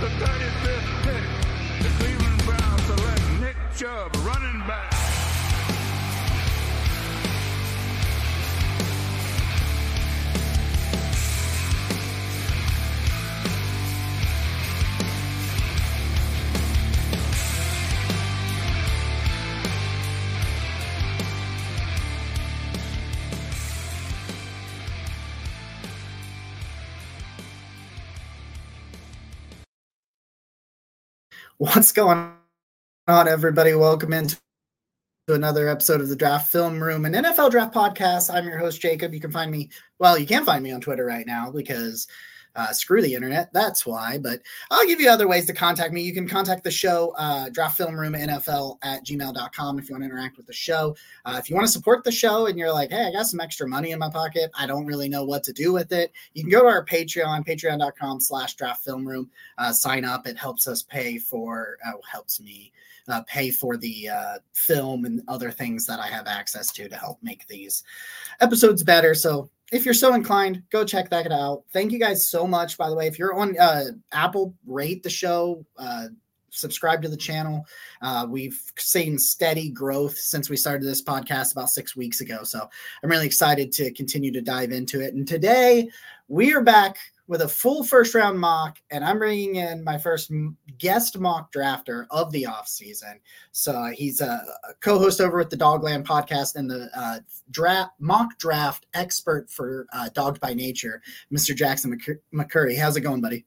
the 35th What's going on, everybody? Welcome into another episode of the Draft Film Room, an NFL Draft podcast. I'm your host, Jacob. You can find me, well, you can find me on Twitter right now because uh, screw the internet. That's why. But I'll give you other ways to contact me. You can contact the show, uh, Draft Film Room NFL at gmail.com if you want to interact with the show. Uh, if you want to support the show and you're like, hey, I got some extra money in my pocket, I don't really know what to do with it, you can go to our Patreon, patreon.com slash draft film room, uh, sign up. It helps us pay for, uh, helps me. Uh, pay for the uh, film and other things that I have access to to help make these episodes better. So if you're so inclined, go check that out. Thank you guys so much. By the way, if you're on uh, Apple, rate the show. Uh, subscribe to the channel. Uh, we've seen steady growth since we started this podcast about six weeks ago. So I'm really excited to continue to dive into it. And today we are back with a full first round mock, and I'm bringing in my first guest mock drafter of the offseason. So uh, he's a, co host over at the Dogland podcast and the uh, draft mock draft expert for uh, Dawgs by Nature, Mr. Jackson McCurry. How's it going, buddy?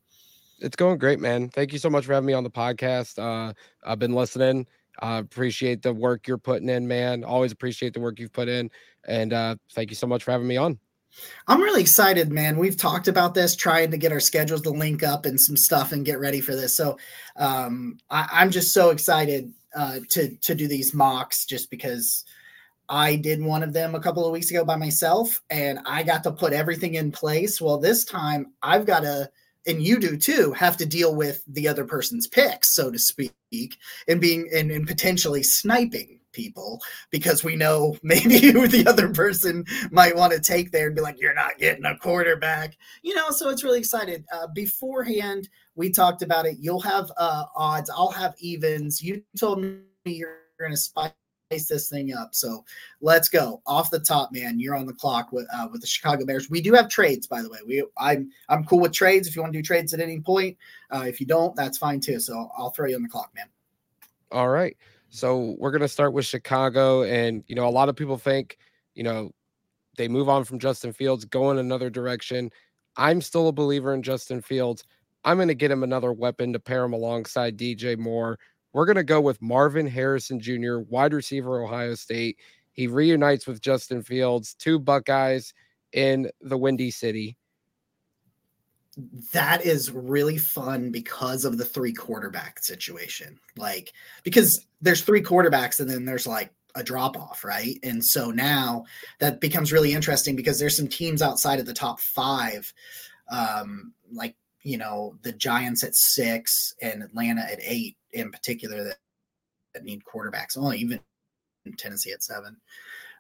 It's going great, man. Thank you so much for having me on the podcast. Uh, I've been listening. I appreciate the work you're putting in, man. Always appreciate the work you've put in. And uh, thank you so much for having me on. I'm really excited, man. We've talked about this, trying to get our schedules to link up and some stuff and get ready for this. So um, I, am just so excited uh, to to do these mocks, just because I did one of them a couple of weeks ago by myself, and I got to put everything in place. Well, this time I've got to and you do too have to deal with the other person's picks so to speak and being and, and potentially sniping people because we know maybe who the other person might want to take there and be like you're not getting a quarterback you know so it's really excited uh, beforehand we talked about it you'll have uh, odds i'll have evens you told me you're going to spice this thing up. So let's go off the top, man. You're on the clock with uh, with the Chicago Bears. We do have trades, by the way. We I'm I'm cool with trades. If you want to do trades at any point, uh, if you don't, that's fine too. So I'll throw you on the clock, man. All right. So we're gonna start with Chicago, and you know a lot of people think you know they move on from Justin Fields, go in another direction. I'm still a believer in Justin Fields. I'm going to get him another weapon to pair him alongside DJ Moore. We're going to go with Marvin Harrison Jr., wide receiver, Ohio State. He reunites with Justin Fields, two Buckeyes in the Windy City. That is really fun because of the three quarterback situation. Like, because there's three quarterbacks and then there's like a drop off, right? And so now that becomes really interesting because there's some teams outside of the top five, um, like, you know, the Giants at six and Atlanta at eight in particular that, that need quarterbacks. Only even Tennessee at seven.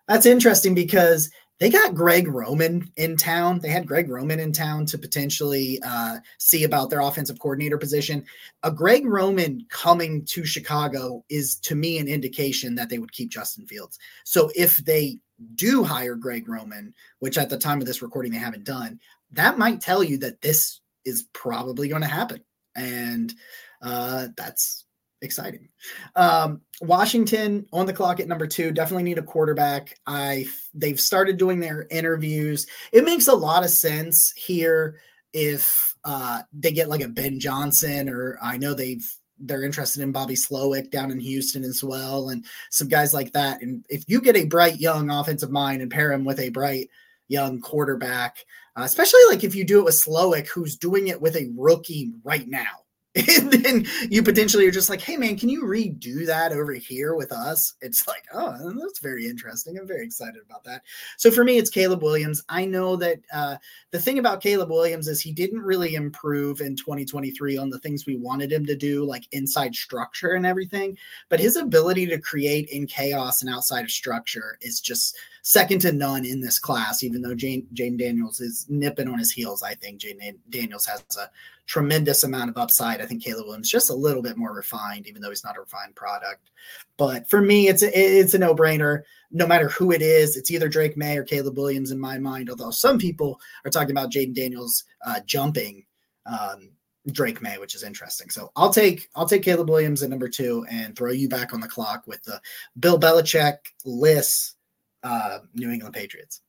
That's interesting because they got Greg Roman in town. They had Greg Roman in town to potentially uh, see about their offensive coordinator position. A Greg Roman coming to Chicago is to me an indication that they would keep Justin Fields. So if they do hire Greg Roman, which at the time of this recording they haven't done, that might tell you that this is probably going to happen. And uh, that's exciting. Um, Washington on the clock at number two. Definitely need a quarterback. I they've started doing their interviews. It makes a lot of sense here if uh, they get like a Ben Johnson, or I know they've they're interested in Bobby Slowik down in Houston as well, and some guys like that. And if you get a bright young offensive mind and pair him with a bright young quarterback, uh, especially like if you do it with Slowik, who's doing it with a rookie right now and then you potentially are just like, hey man, can you redo that over here with us? It's like, oh, that's very interesting. I'm very excited about that. So for me, it's Caleb Williams. I know that uh, the thing about Caleb Williams is he didn't really improve in 2023 on the things we wanted him to do, like inside structure and everything. But his ability to create in chaos and outside of structure is just second to none in this class. Even though Jayden Jayden Daniels is nipping on his heels, I think Jayden Daniels has a tremendous amount of upside. I think Caleb Williams just a little bit more refined, even though he's not a refined product. But for me, it's a, it's a no brainer. No matter who it is, it's either Drake Maye or Caleb Williams in my mind. Although some people are talking about Jayden Daniels uh, jumping um, Drake Maye, which is interesting. So I'll take I'll take Caleb Williams at number two and throw you back on the clock with the Bill Belichick list uh, New England Patriots.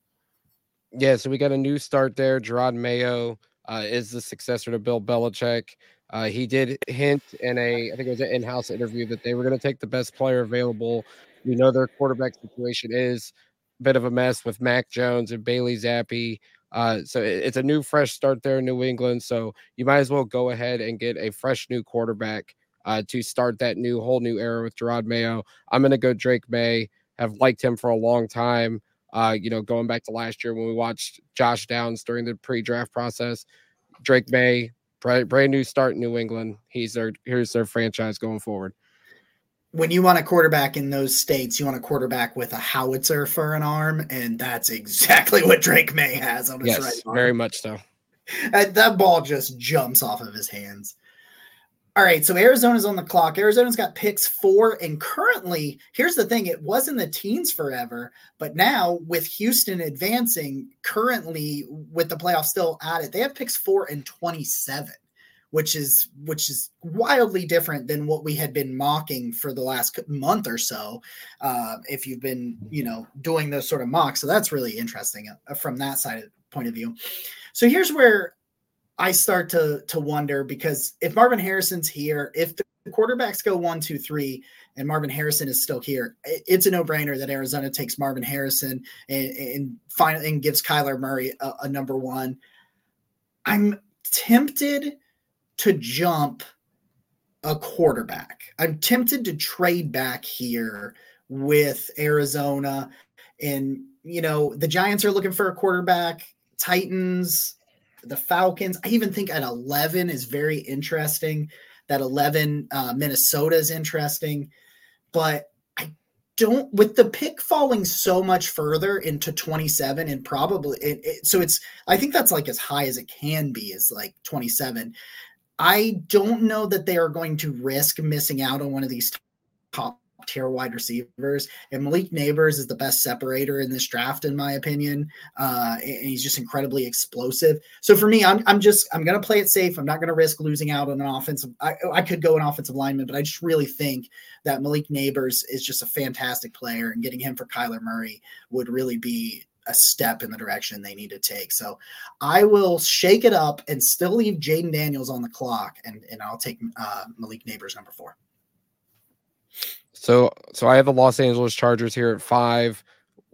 Yeah, so we got a new start there. Jerod Mayo uh, is the successor to Bill Belichick. Uh, he did hint in a, I think it was an in-house interview that they were going to take the best player available. We know their quarterback situation is a bit of a mess with Mac Jones and Bailey Zappe. Uh, so it's a new, fresh start there in New England. So you might as well go ahead and get a fresh new quarterback uh, to start that new whole new era with Jerod Mayo. I'm going to go Drake Maye. Have liked him for a long time. Uh, you know, going back to last year when we watched Josh Downs during the pre-draft process, Drake Maye, brand, brand new start in New England. He's their here's their franchise going forward. When you want a quarterback in those states, you want a quarterback with a howitzer for an arm, and that's exactly what Drake Maye has on his yes, right arm. Very much so. That ball just jumps off of his hands. All right, so Arizona's on the clock. Arizona's got picks four, and currently, here's the thing: it was in the teens forever, but now with Houston advancing, currently with the playoffs still at it, they have picks four and twenty-seven, which is which is wildly different than what we had been mocking for the last month or so. Uh, if you've been, you know, doing those sort of mocks, so that's really interesting uh, from that side of, point of view. So here's where I start to to wonder because if Marvin Harrison's here, if the quarterbacks go one, two, three, and Marvin Harrison is still here, it's a no brainer that Arizona takes Marvin Harrison and, and finally and gives Kyler Murray a, a number one. I'm tempted to jump a quarterback. I'm tempted to trade back here with Arizona. And, you know, the Giants are looking for a quarterback. Titans, the Falcons. I even think at 11 is very interesting. That 11 uh, Minnesota is interesting, but I don't with the pick falling so much further into 27 and probably it, it, so it's I think that's like as high as it can be is like 27. I don't know that they are going to risk missing out on one of these top tier wide receivers. And Malik Nabers is the best separator in this draft, in my opinion. Uh, and he's just incredibly explosive. So for me, I'm, I'm just I'm going to play it safe. I'm not going to risk losing out on an offensive. I, I could go an offensive lineman, but I just really think that Malik Nabers is just a fantastic player, and getting him for Kyler Murray would really be a step in the direction they need to take. So I will shake it up and still leave Jayden Daniels on the clock, and and I'll take uh, Malik Nabers number four. So so I have the Los Angeles Chargers here at five.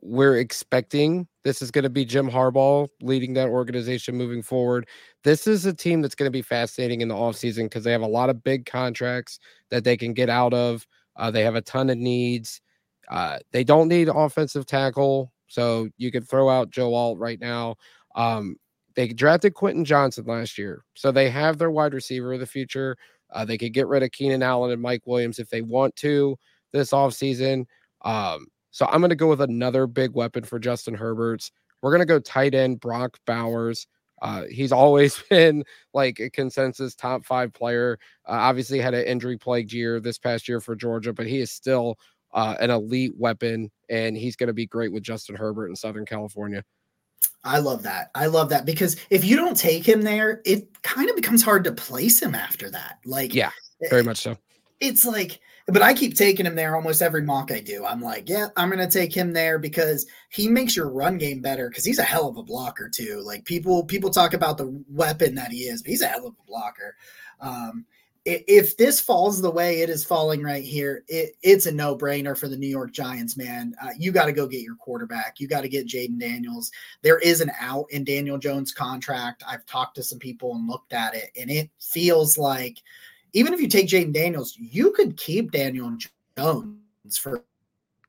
We're expecting this is going to be Jim Harbaugh leading that organization moving forward. This is a team that's going to be fascinating in the offseason because they have a lot of big contracts that they can get out of. Uh, they have a ton of needs. Uh, they don't need offensive tackle, so you could throw out Joe Alt right now. Um, they drafted Quentin Johnston last year, so they have their wide receiver of the future. Uh, they could get rid of Keenan Allen and Mike Williams if they want to this offseason. Um, so I'm going to go with another big weapon for Justin Herbert's. We're going to go tight end Brock Bowers. Uh, he's always been like a consensus top five player. Uh, obviously, had an injury plagued year this past year for Georgia, but he is still uh, an elite weapon, and he's going to be great with Justin Herbert in Southern California. I love that. I love that because if you don't take him there, it kind of becomes hard to place him after that. Like, yeah, very much so. It's like but I keep taking him there almost every mock I do. I'm like, yeah, I'm going to take him there because he makes your run game better because he's a hell of a blocker too. Like people people talk about the weapon that he is, but he's a hell of a blocker. Um, if this falls the way it is falling right here, it, it's a no brainer for the New York Giants, man. Uh, you got to go get your quarterback. You got to get Jayden Daniels. There is an out in Daniel Jones' contract. I've talked to some people and looked at it, and it feels like – even if you take Jayden Daniels, you could keep Daniel Jones for,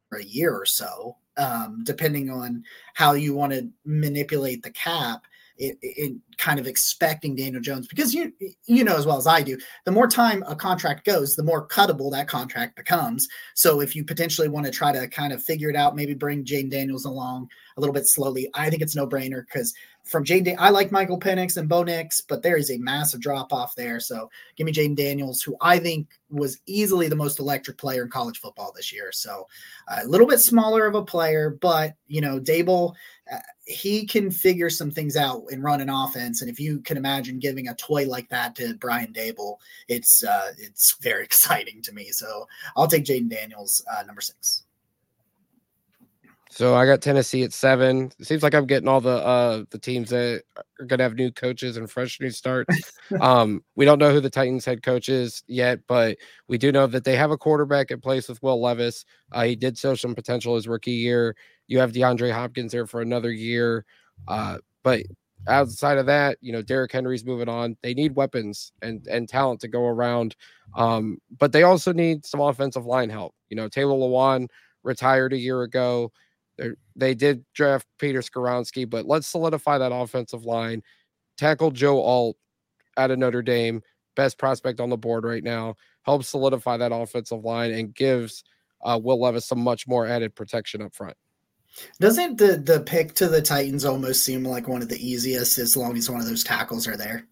for a year or so, um, depending on how you want to manipulate the cap. in, in kind of expecting Daniel Jones because you you know as well as I do, the more time a contract goes, the more cuttable that contract becomes. So if you potentially want to try to kind of figure it out, maybe bring Jayden Daniels along a little bit slowly, I think it's no brainer because from Jayden, I like Michael Penix and Bo Nix, but there is a massive drop off there. So give me Jayden Daniels, who I think was easily the most electric player in college football this year. So uh, a little bit smaller of a player, but you know, Daboll, uh, he can figure some things out and run an offense. And if you can imagine giving a toy like that to Brian Daboll, it's uh, it's very exciting to me. So I'll take Jayden Daniels, uh, number six. So I got Tennessee at seven. It seems like I'm getting all the uh the teams that are gonna have new coaches and fresh new starts. um, we don't know who the Titans head coach is yet, but we do know that they have a quarterback in place with Will Levis. Uh, he did show some potential his rookie year. You have DeAndre Hopkins there for another year. Uh, but outside of that, you know, Derrick Henry's moving on. They need weapons and and talent to go around. Um, but they also need some offensive line help. You know, Taylor Lewan retired a year ago. They're, did draft Peter Skoronski, but let's solidify that offensive line. Tackle Joe Alt out of Notre Dame, best prospect on the board right now. Helps solidify that offensive line and gives uh, Will Levis some much more added protection up front. Doesn't the the pick to the Titans almost seem like one of the easiest as long as one of those tackles are there?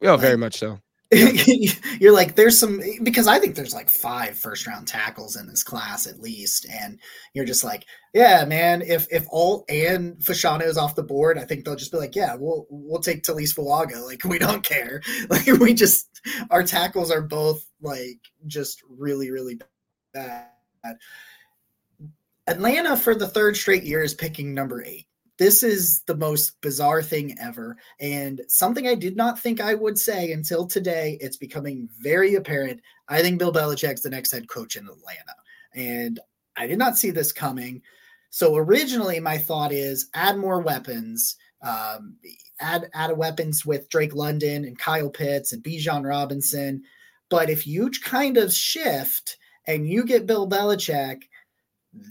Yeah, like, very much so. you're like there's some because I think there's like five first round tackles in this class at least, and you're just like, yeah, man. If if Alt and Fashanu is off the board, I think they'll just be like, yeah, we'll we'll take Taliese Fuaga. Like we don't care. Like we just our tackles are both like just really really bad. Atlanta for the third straight year is picking number eight this is the most bizarre thing ever and something i did not think i would say until today it's becoming very apparent. I think bill belichick's the next head coach in atlanta and i did not see this coming. So originally my thought is add more weapons um, add add weapons with drake london and kyle pitts and bijan robinson. But if you kind of shift and you get bill belichick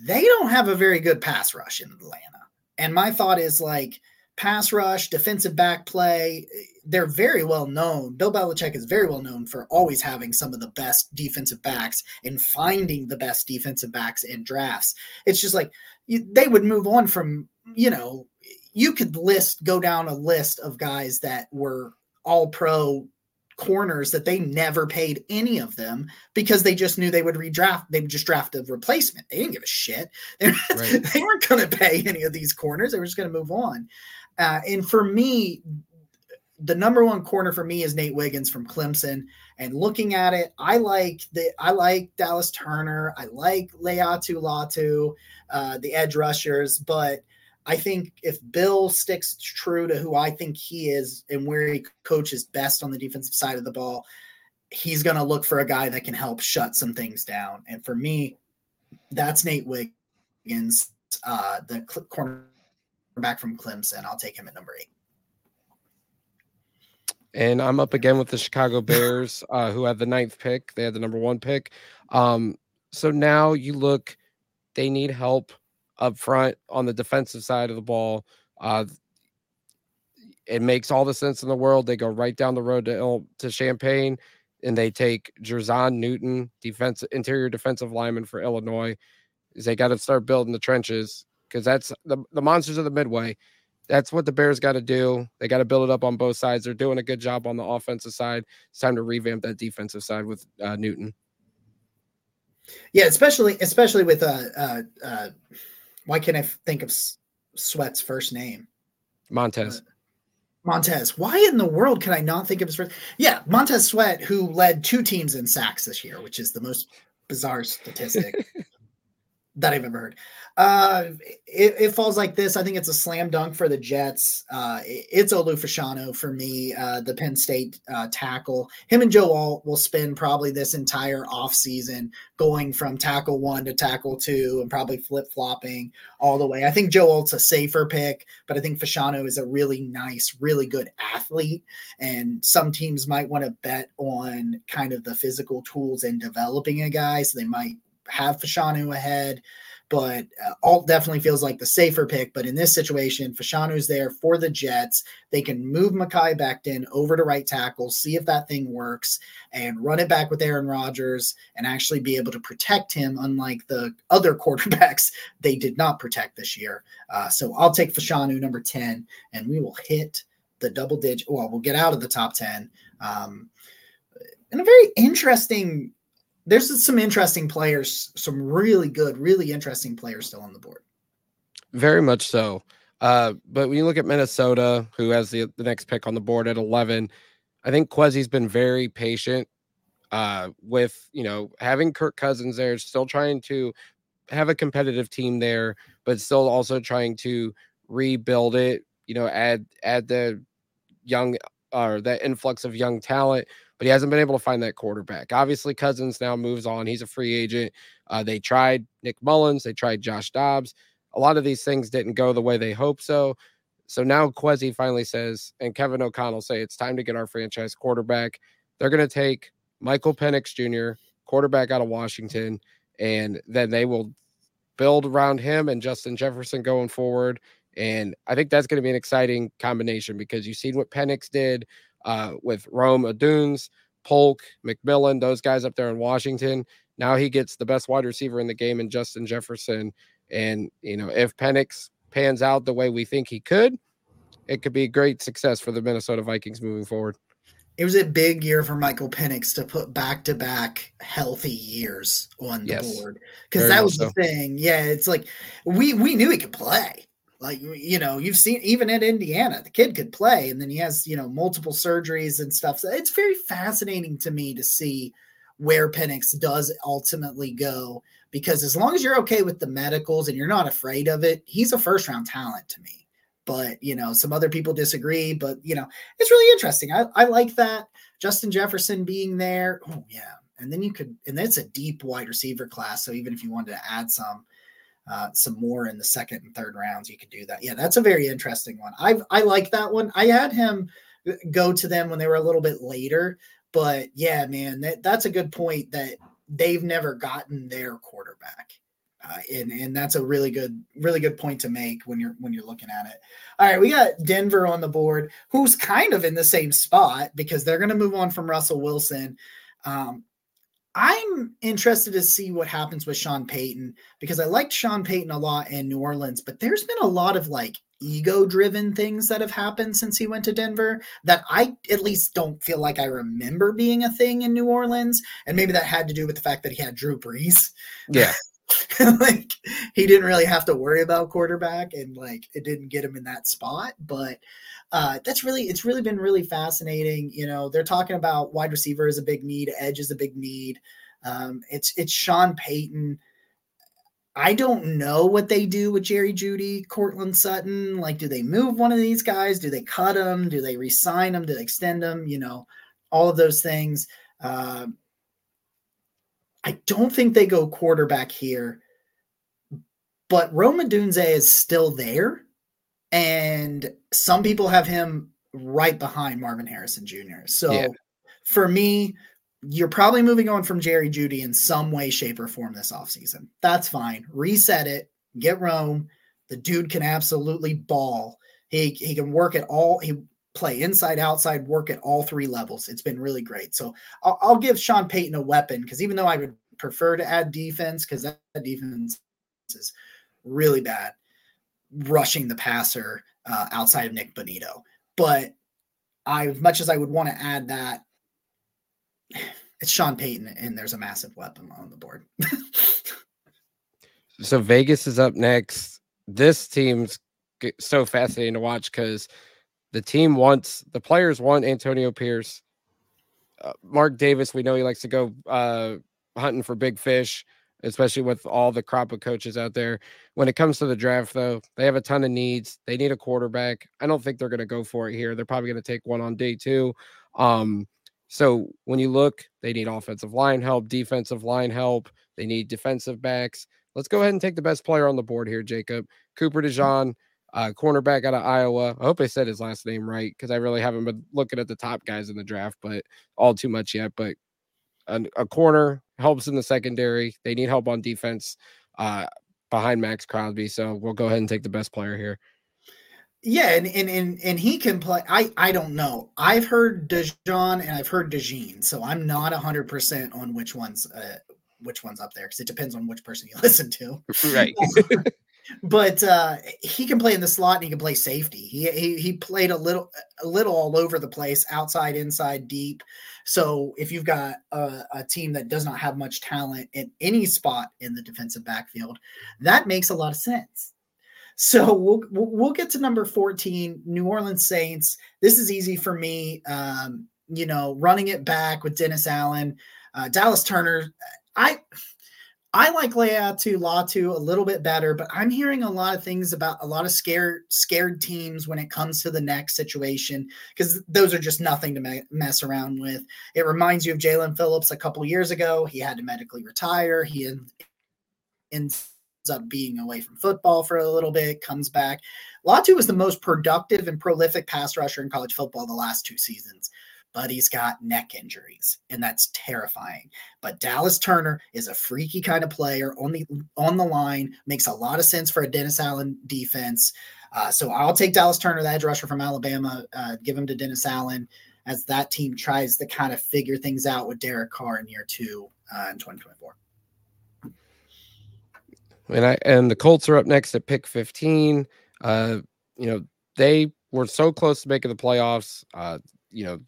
they don't have a very good pass rush in atlanta and my thought is like pass rush, defensive back play, they're very well known. Bill Belichick is very well known for always having some of the best defensive backs and finding the best defensive backs in drafts. It's just like they would move on from, you know, you could list, go down a list of guys that were all pro corners that they never paid any of them because they just knew they would redraft. They would just draft a replacement. They didn't give a shit. They, right. they weren't going to pay any of these corners. They were just going to move on. Uh, and for me, the number one corner for me is Nate Wiggins from Clemson. And looking at it, I like the I like Dallas Turner. I like Laiatu Latu, uh, the edge rushers, but I think if Bill sticks true to who I think he is and where he coaches best on the defensive side of the ball, he's going to look for a guy that can help shut some things down. And for me, that's Nate Wiggins, uh, the cornerback from Clemson. I'll take him at number eight. And I'm up again with the Chicago Bears, uh, who had the ninth pick. They had the number one pick. Um, so now you look, they need help up front on the defensive side of the ball. Uh, it makes all the sense in the world. They go right down the road to to Champaign, and they take Jer'Zhan Newton, defense interior defensive lineman for Illinois. They got to start building the trenches because that's the the monsters of the Midway. That's what the Bears got to do. They got to build it up on both sides. They're doing a good job on the offensive side. It's time to revamp that defensive side with uh, Newton. Yeah, especially especially with uh, uh, uh why can't I think of Sweat's first name? Montez. Uh, Montez. Why in the world can I not think of his first? Yeah, Montez Sweat, who led two teams in sacks this year, which is the most bizarre statistic that I've ever heard. Uh, it, it, falls like this. I think it's a slam dunk for the Jets. Uh, it, it's Olu Fashanu for me, uh, the Penn State uh, tackle. Him and Joe Alt will spend probably this entire offseason going from tackle one to tackle two and probably flip flopping all the way. I think Joe Alt's a safer pick, but I think Fashanu is a really nice, really good athlete. And some teams might want to bet on kind of the physical tools and developing a guy. So they might have Fashanu ahead. but uh, Alt definitely feels like the safer pick. But in this situation, Fashanu's there for the Jets. They can move Mekhi Becton over to right tackle, see if that thing works, and run it back with Aaron Rodgers and actually be able to protect him, unlike the other quarterbacks they did not protect this year. Uh, so I'll take Fashanu number 10, and we will hit the double digit. Well, we'll get out of the top 10. Um, and a very interesting there's some interesting players, some really good, really interesting players still on the board. Very much so. Uh, but when you look at Minnesota, who has the, the next pick on the board at 11, I think Kwesi's been very patient uh, with, you know, having Kirk Cousins there, still trying to have a competitive team there, but still also trying to rebuild it, you know, add add the young or that influx of young talent but he hasn't been able to find that quarterback. Obviously, Cousins now moves on. He's a free agent. Uh, they tried Nick Mullens, they tried Josh Dobbs. A lot of these things didn't go the way they hoped so. So now Kwesi finally says, and Kevin O'Connell say it's time to get our franchise quarterback. They're going to take Michael Penix Jr., quarterback out of Washington, and then they will build around him and Justin Jefferson going forward. And I think that's going to be an exciting combination because you've seen what Penix did uh, with Rome Odunze, Polk, McMillan, those guys up there in Washington. Now he gets the best wide receiver in the game in Justin Jefferson. And, you know, if Penix pans out the way we think he could, it could be a great success for the Minnesota Vikings moving forward. It was a big year for Michael Penix to put back to back healthy years on the yes, board because that was so. the thing. Yeah, it's like we we knew he could play. Like you know, you've seen even at Indiana, the kid could play, and then he has you know multiple surgeries and stuff. So it's very fascinating to me to see where Penix does ultimately go because as long as you're okay with the medicals and you're not afraid of it, he's a first round talent to me. But you know, some other people disagree. But you know, it's really interesting. I, I like that Justin Jefferson being there. Oh yeah, and then you could, and it's a deep wide receiver class. So even if you wanted to add some, uh, some more in the second and third rounds, you could do that. Yeah, that's a very interesting one. I I like that one. I had him go to them when they were a little bit later, but yeah, man, that, that's a good point that they've never gotten their quarterback. Uh, and and that's a really good really good point to make when you're when you're looking at it. All right, we got Denver on the board, who's kind of in the same spot because they're going to move on from Russell Wilson. Um, I'm interested to see what happens with Sean Payton because I liked Sean Payton a lot in New Orleans, but there's been a lot of like ego driven things that have happened since he went to Denver that I at least don't feel like I remember being a thing in New Orleans. And maybe that had to do with the fact that he had Drew Brees. Yeah. like he didn't really have to worry about quarterback and like it didn't get him in that spot. But uh, that's really it's really been really fascinating. You know, they're talking about wide receiver is a big need, edge is a big need. Um, it's it's Sean Payton. I don't know what they do with Jerry Jeudy, Courtland Sutton. Like, do they move one of these guys? Do they cut them? Do they resign them? Do they extend them? You know, all of those things. Uh, I don't think they go quarterback here, but Rome Odunze is still there. And some people have him right behind Marvin Harrison Jr. So yeah. for me, you're probably moving on from Jerry Jeudy in some way, shape, or form this offseason. That's fine. Reset it, get Rome. The dude can absolutely ball. He he can work at all. He play inside, outside, work at all three levels. It's been really great. So I'll, I'll give Sean Payton a weapon because even though I would prefer to add defense because that defense is really bad rushing the passer uh, outside of Nik Bonitto. But I, as much as I would want to add that, it's Sean Payton, and there's a massive weapon on the board. so Vegas is up next. This team's so fascinating to watch because the team wants the players want Antonio Pierce. Uh, Mark Davis, we know he likes to go uh, hunting for big fish especially with all the crop of coaches out there. When it comes to the draft, though, they have a ton of needs. They need a quarterback. I don't think they're going to go for it here. They're probably going to take one on day two. Um, so when you look, they need offensive line help, defensive line help. They need defensive backs. Let's go ahead and take the best player on the board here, Jacob. Cooper DeJean, uh, cornerback out of Iowa. I hope I said his last name right because I really haven't been looking at the top guys in the draft, but all too much yet. But a, a corner helps in the secondary. They need help on defense. Uh, behind Maxx Crosby. So we'll go ahead and take the best player here. Yeah, and and and, and he can play. I I don't know. I've heard Dejon and I've heard Dejean, so I'm not hundred percent on which one's uh, which one's up there because it depends on which person you listen to. Right. but uh, he can play in the slot and he can play safety. He, he he played a little a little all over the place, outside, inside, deep. So if you've got a, a, team that does not have much talent in any spot in the defensive backfield, that makes a lot of sense. So we'll we'll get to number 14, New Orleans Saints. This is easy for me. Um, you know, running it back with Dennis Allen, uh, Dallas Turner. I I like Laiatu Latu a little bit better, but I'm hearing a lot of things about a lot of scared scared teams when it comes to the next situation because those are just nothing to me- mess around with. It reminds you of Jaelan Phillips a couple years ago. He had to medically retire. He ends up being away from football for a little bit, comes back. Latu was the most productive and prolific pass rusher in college football the last two seasons but he's got neck injuries, and that's terrifying. But Dallas Turner is a freaky kind of player on the on the line, makes a lot of sense for a Dennis Allen defense. Uh, so I'll take Dallas Turner, the edge rusher from Alabama, uh, give him to Dennis Allen as that team tries to kind of figure things out with Derek Carr in year two uh, in 2024. And I and the Colts are up next at pick 15. Uh, you know, they were so close to making the playoffs. Uh, you know,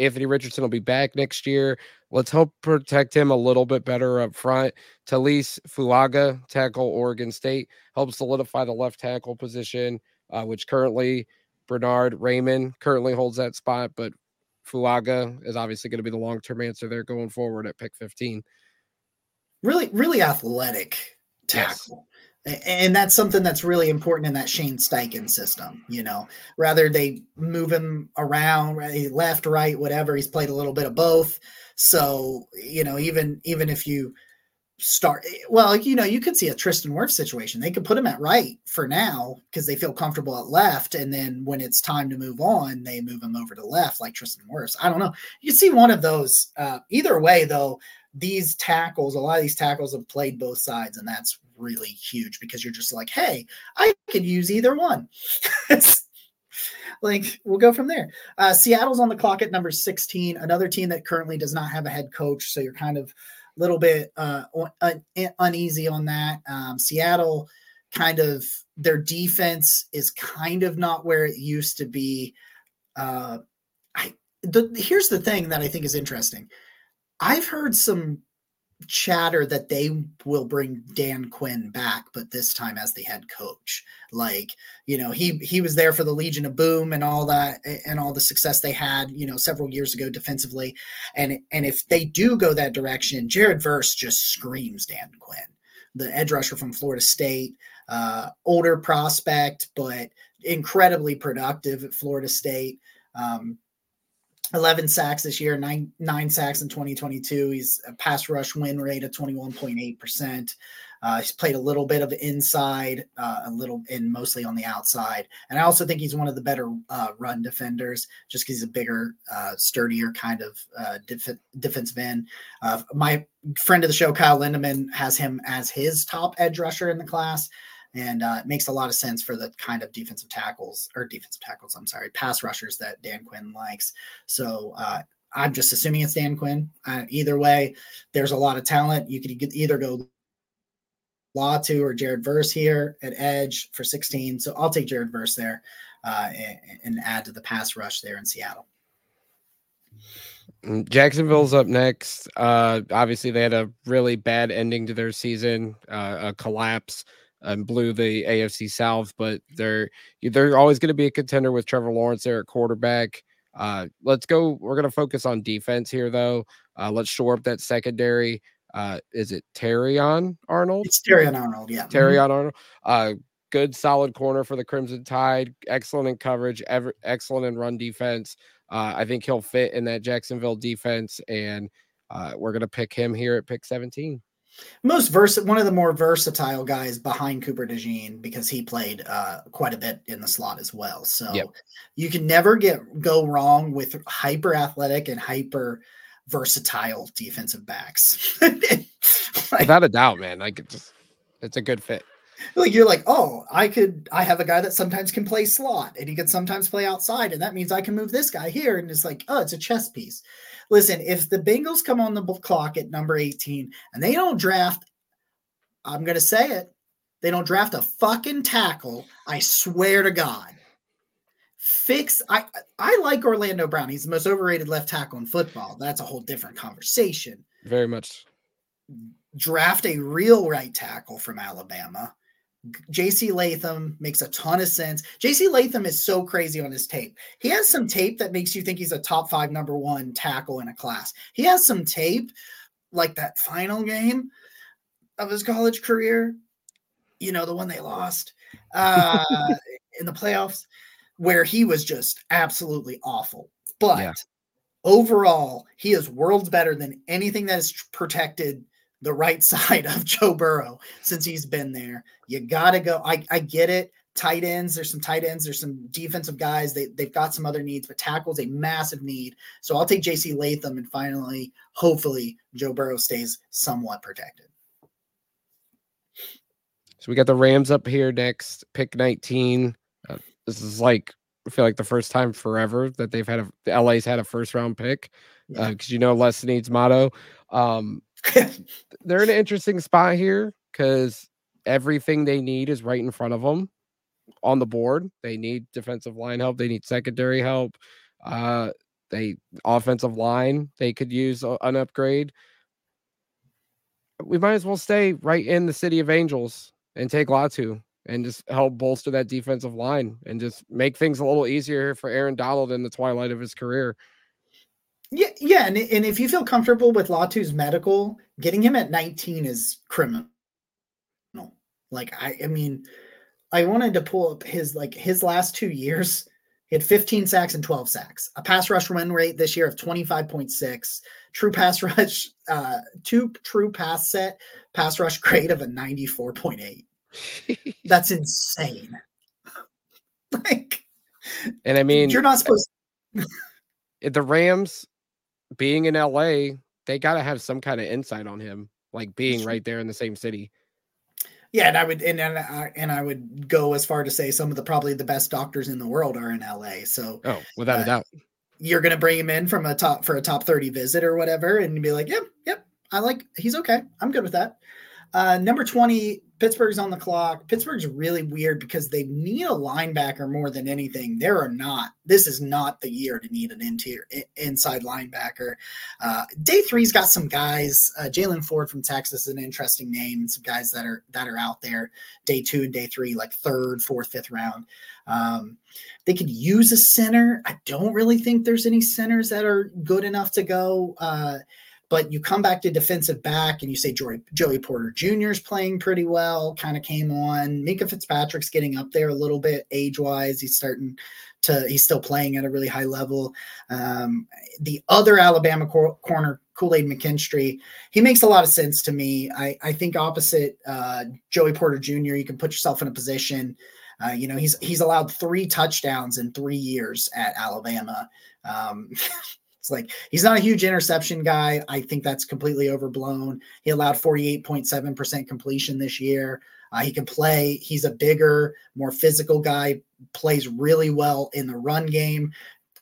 Anthony Richardson will be back next year. Let's help protect him a little bit better up front. Taliese Fuaga, tackle Oregon State, helps solidify the left tackle position, uh, which currently Bernhard Raimann currently holds that spot, but Fuaga is obviously going to be the long term answer there going forward at pick 15. Really, really athletic tackle. Yes and that's something that's really important in that Shane Steichen system. You know, rather they move him around, left, right, whatever. He's played a little bit of both. So you know, even even if you start, well, you know, you could see a Tristan Wirfs situation. They could put him at right for now because they feel comfortable at left, and then when it's time to move on, they move him over to left, like Tristan Wirfs. I don't know. You see one of those. Uh, either way, though, these tackles, a lot of these tackles have played both sides, and that's really huge because you're just like, hey, I could use either one. like we'll go from there. Uh, Seattle's on the clock at number 16, another team that currently does not have a head coach, so you're kind of a little bit uh, un- uneasy on that. Um, Seattle kind of their defense is kind of not where it used to be. Uh, I the, here's the thing that I think is interesting. I've heard some chatter that they will bring Dan Quinn back, but this time as the head coach. Like, you know, he he was there for the Legion of Boom and all that and all the success they had, you know, several years ago defensively. And and if they do go that direction, Jared Verse just screams Dan Quinn, the edge rusher from Florida State, uh, older prospect, but incredibly productive at Florida State. Um, 11 sacks this year, nine nine sacks in 2022. He's a pass rush win rate of 21.8%. Uh, he's played a little bit of inside, uh, a little and mostly on the outside. And I also think he's one of the better uh, run defenders, just because he's a bigger, uh, sturdier kind of uh, def- defensive end. Uh, my friend of the show, Kyle Lindemann, has him as his top edge rusher in the class and uh, it makes a lot of sense for the kind of defensive tackles or defensive tackles. I'm sorry, pass rushers that Dan Quinn likes. So uh, I'm just assuming it's Dan Quinn. Uh, either way, there's a lot of talent. You could either go Latu or Jared Verse here at edge for 16. So I'll take Jared Verse there uh, and, and add to the pass rush there in Seattle. Mm, Jacksonville's up next. Uh, obviously, they had a really bad ending to their season, uh, a collapse and blew the AFC South, but they're they're always going to be a contender with Trevor Lawrence there at quarterback. Uh, let's go. We're going to focus on defense here, though. Uh, let's shore up that secondary. Uh, is it Terrion Arnold? It's Terrion Arnold, yeah. Terrion mm-hmm. Arnold. Uh, good, solid corner for the Crimson Tide. Excellent in coverage. Ever, excellent in run defense. Uh, I think he'll fit in that Jacksonville defense, and uh, we're going to pick him here at pick 17 most vers one of the more versatile guys behind Cooper DeJean because he played uh, quite a bit in the slot as well. So yep. you can never get go wrong with hyper athletic and hyper versatile defensive backs. like, Without a doubt, man. Like just It's a good fit. Like you're like, oh, I could. I have a guy that sometimes can play slot, and he can sometimes play outside, and that means I can move this guy here. And it's like, oh, it's a chess piece. Listen, if the Bengals come on the clock at number 18 and they don't draft, I'm gonna say it, they don't draft a fucking tackle. I swear to God. Fix I I like Orlando Brown. He's the most overrated left tackle in football. That's a whole different conversation. Very much. Draft a real right tackle from Alabama. JC Latham makes a ton of sense. JC Latham is so crazy on his tape. He has some tape that makes you think he's a top five, number one tackle in a class. He has some tape like that final game of his college career, you know, the one they lost uh, in the playoffs, where he was just absolutely awful. But yeah. overall, he is worlds better than anything that is protected the right side of Joe Burrow since he's been there. You got to go. I, I get it. Tight ends, there's some tight ends, there's some defensive guys. They, they've got some other needs, but tackle's a massive need. So I'll take JC Latham and finally, hopefully, Joe Burrow stays somewhat protected. So we got the Rams up here next, pick 19. Uh, this is like, I feel like the first time forever that they've had a, the LA's had a first round pick because yeah. uh, you know, less needs motto. Um, they're in an interesting spot here because everything they need is right in front of them on the board. They need defensive line help. They need secondary help. Uh, they offensive line. They could use a, an upgrade. We might as well stay right in the city of Angels and take Latu and just help bolster that defensive line and just make things a little easier for Aaron Donald in the twilight of his career. Yeah, yeah, and, and if you feel comfortable with Latu's medical, getting him at 19 is criminal. Like I, I mean, I wanted to pull up his like his last two years. He had 15 sacks and 12 sacks, a pass rush win rate this year of 25.6, true pass rush, uh, two true pass set, pass rush grade of a 94.8. That's insane. like, and I mean, you're not supposed. To- the Rams being in LA, they got to have some kind of insight on him, like being right there in the same city. Yeah, and I would and and I, and I would go as far to say some of the probably the best doctors in the world are in LA. So oh, without uh, a doubt, you're gonna bring him in from a top for a top thirty visit or whatever, and be like, yep, yep, I like he's okay. I'm good with that. Uh, number twenty, Pittsburgh's on the clock. Pittsburgh's really weird because they need a linebacker more than anything. There are not. This is not the year to need an interior inside linebacker. Uh, day three's got some guys. Uh, Jaylan Ford from Texas is an interesting name. And some guys that are that are out there. Day two and day three, like third, fourth, fifth round. Um, they could use a center. I don't really think there's any centers that are good enough to go. Uh, but you come back to defensive back and you say Joey, Joey Porter Jr. is playing pretty well, kind of came on. Minkah Fitzpatrick's getting up there a little bit age wise. He's starting to, he's still playing at a really high level. Um, the other Alabama cor- corner, Kool Aid McKinstry, he makes a lot of sense to me. I, I think opposite uh, Joey Porter Jr., you can put yourself in a position. Uh, you know, he's he's allowed three touchdowns in three years at Alabama. Um, It's like he's not a huge interception guy. I think that's completely overblown. He allowed 48.7% completion this year. Uh, he can play. He's a bigger, more physical guy, plays really well in the run game,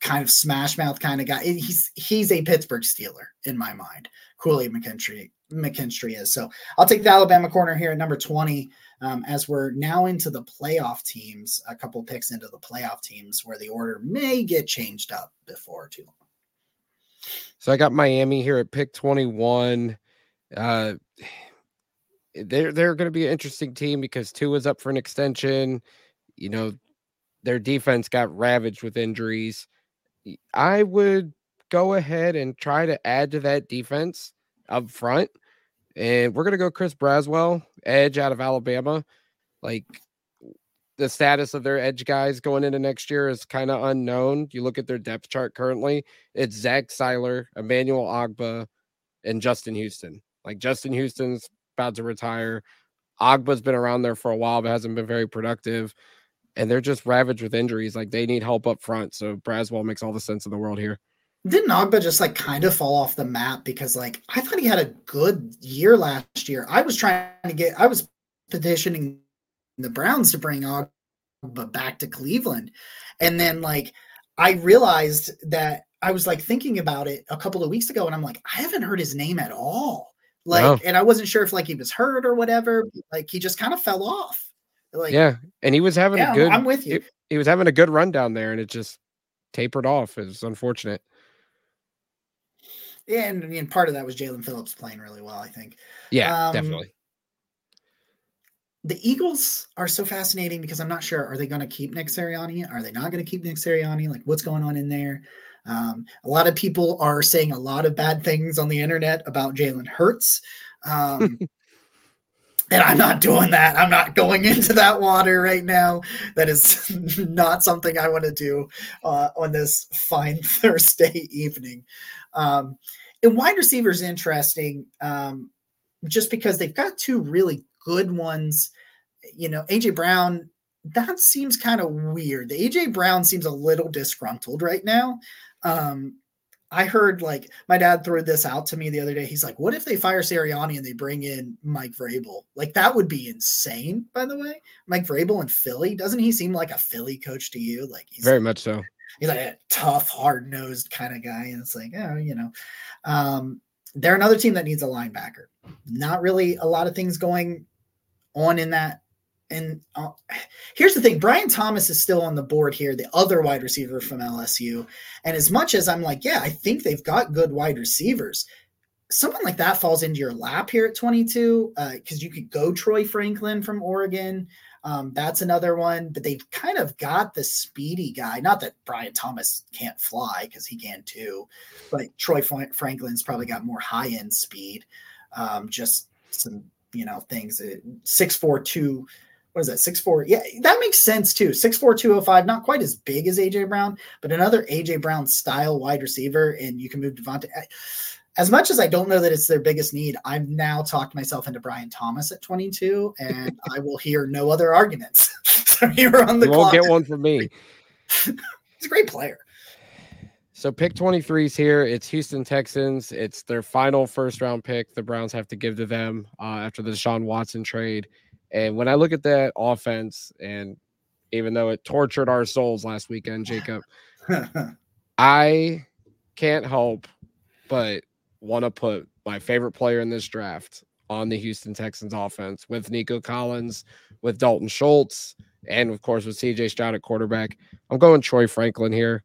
kind of smash mouth kind of guy. He's he's a Pittsburgh Steeler in my mind. Kool-Aid McKinstry, McKinstry is. So I'll take the Alabama corner here at number 20. Um, as we're now into the playoff teams, a couple picks into the playoff teams where the order may get changed up before too long. So I got Miami here at pick 21. Uh, they're they're going to be an interesting team because Tua is up for an extension. You know, their defense got ravaged with injuries. I would go ahead and try to add to that defense up front. And we're going to go Chris Braswell, edge out of Alabama. Like the status of their edge guys going into next year is kind of unknown. You look at their depth chart currently, it's Zach Sieler, Emmanuel Ogbah, and Justin Houston. Like Justin Houston's about to retire. Ogbah's been around there for a while, but hasn't been very productive. And they're just ravaged with injuries. Like they need help up front. So Braswell makes all the sense in the world here. Didn't Ogbah just like kind of fall off the map because like I thought he had a good year last year. I was trying to get I was petitioning the Browns to bring Ogbah back to Cleveland. And then like I realized that I was like thinking about it a couple of weeks ago and I'm like, I haven't heard his name at all. Like, No. and I wasn't sure if like he was hurt or whatever. Like he just kind of fell off. Like, yeah, and he was having yeah, a good. I'm with you. he was having a good run down there, and it just tapered off. It was unfortunate. Yeah, and, and part of that was Jalen Phillips playing really well, I think. Yeah, Um, definitely. The Eagles are so fascinating because I'm not sure are they going to keep Nick Sirianni? Are they not going to keep Nick Sirianni? Like what's going on in there? Um, a lot of people are saying a lot of bad things on the internet about Jalen Hurts. Um, and I'm not doing that. I'm not going into that water right now. That is not something I want to do uh, on this fine Thursday evening. Um, and wide receivers interesting um, just because they've got two really good ones. You know, AJ Brown, that seems kind of weird. The AJ Brown seems a little disgruntled right now. Um, I heard like my dad threw this out to me the other day. He's like, "What if they fire Sirianni and they bring in Mike Vrabel? Like that would be insane." By the way, Mike Vrabel in Philly doesn't he seem like a Philly coach to you? Like he's Very much so. he's like a tough, hard nosed kind of guy. And it's like, oh, you know, um, they're another team that needs a linebacker. Not really a lot of things going on in that. And uh, here's the thing Brian Thomas is still on the board here, the other wide receiver from LSU. And as much as I'm like, yeah, I think they've got good wide receivers, someone like that falls into your lap here at 22 because you could go Troy Franklin from Oregon. Um, that's another one, but they've kind of got the speedy guy. Not that Brian Thomas can't fly because he can too, but Troy Fra- Franklin's probably got more high end speed. Um, just some, you know, things. uh, Six four two. What is that? Six four. Yeah, that makes sense too. Six four two oh five. Not quite as big as AJ Brown, but another AJ Brown style wide receiver, and you can move DeVonta. I- As much as I don't know that it's their biggest need, I've now talked myself into Brian Thomas at 22, and I will hear no other arguments. so you were on the You won't clock. get one from me. He's a great player. So pick 23 is here. It's Houston Texans. It's their final first round pick. The Browns have to give to them uh, after the Deshaun Watson trade. And when I look at that offense, and even though it tortured our souls last weekend, Jacob, I can't help but want to put my favorite player in this draft on the Houston Texans offense with Nico Collins, with Dalton Schultz, and of course with CJ Stroud at quarterback. I'm going Troy Franklin here.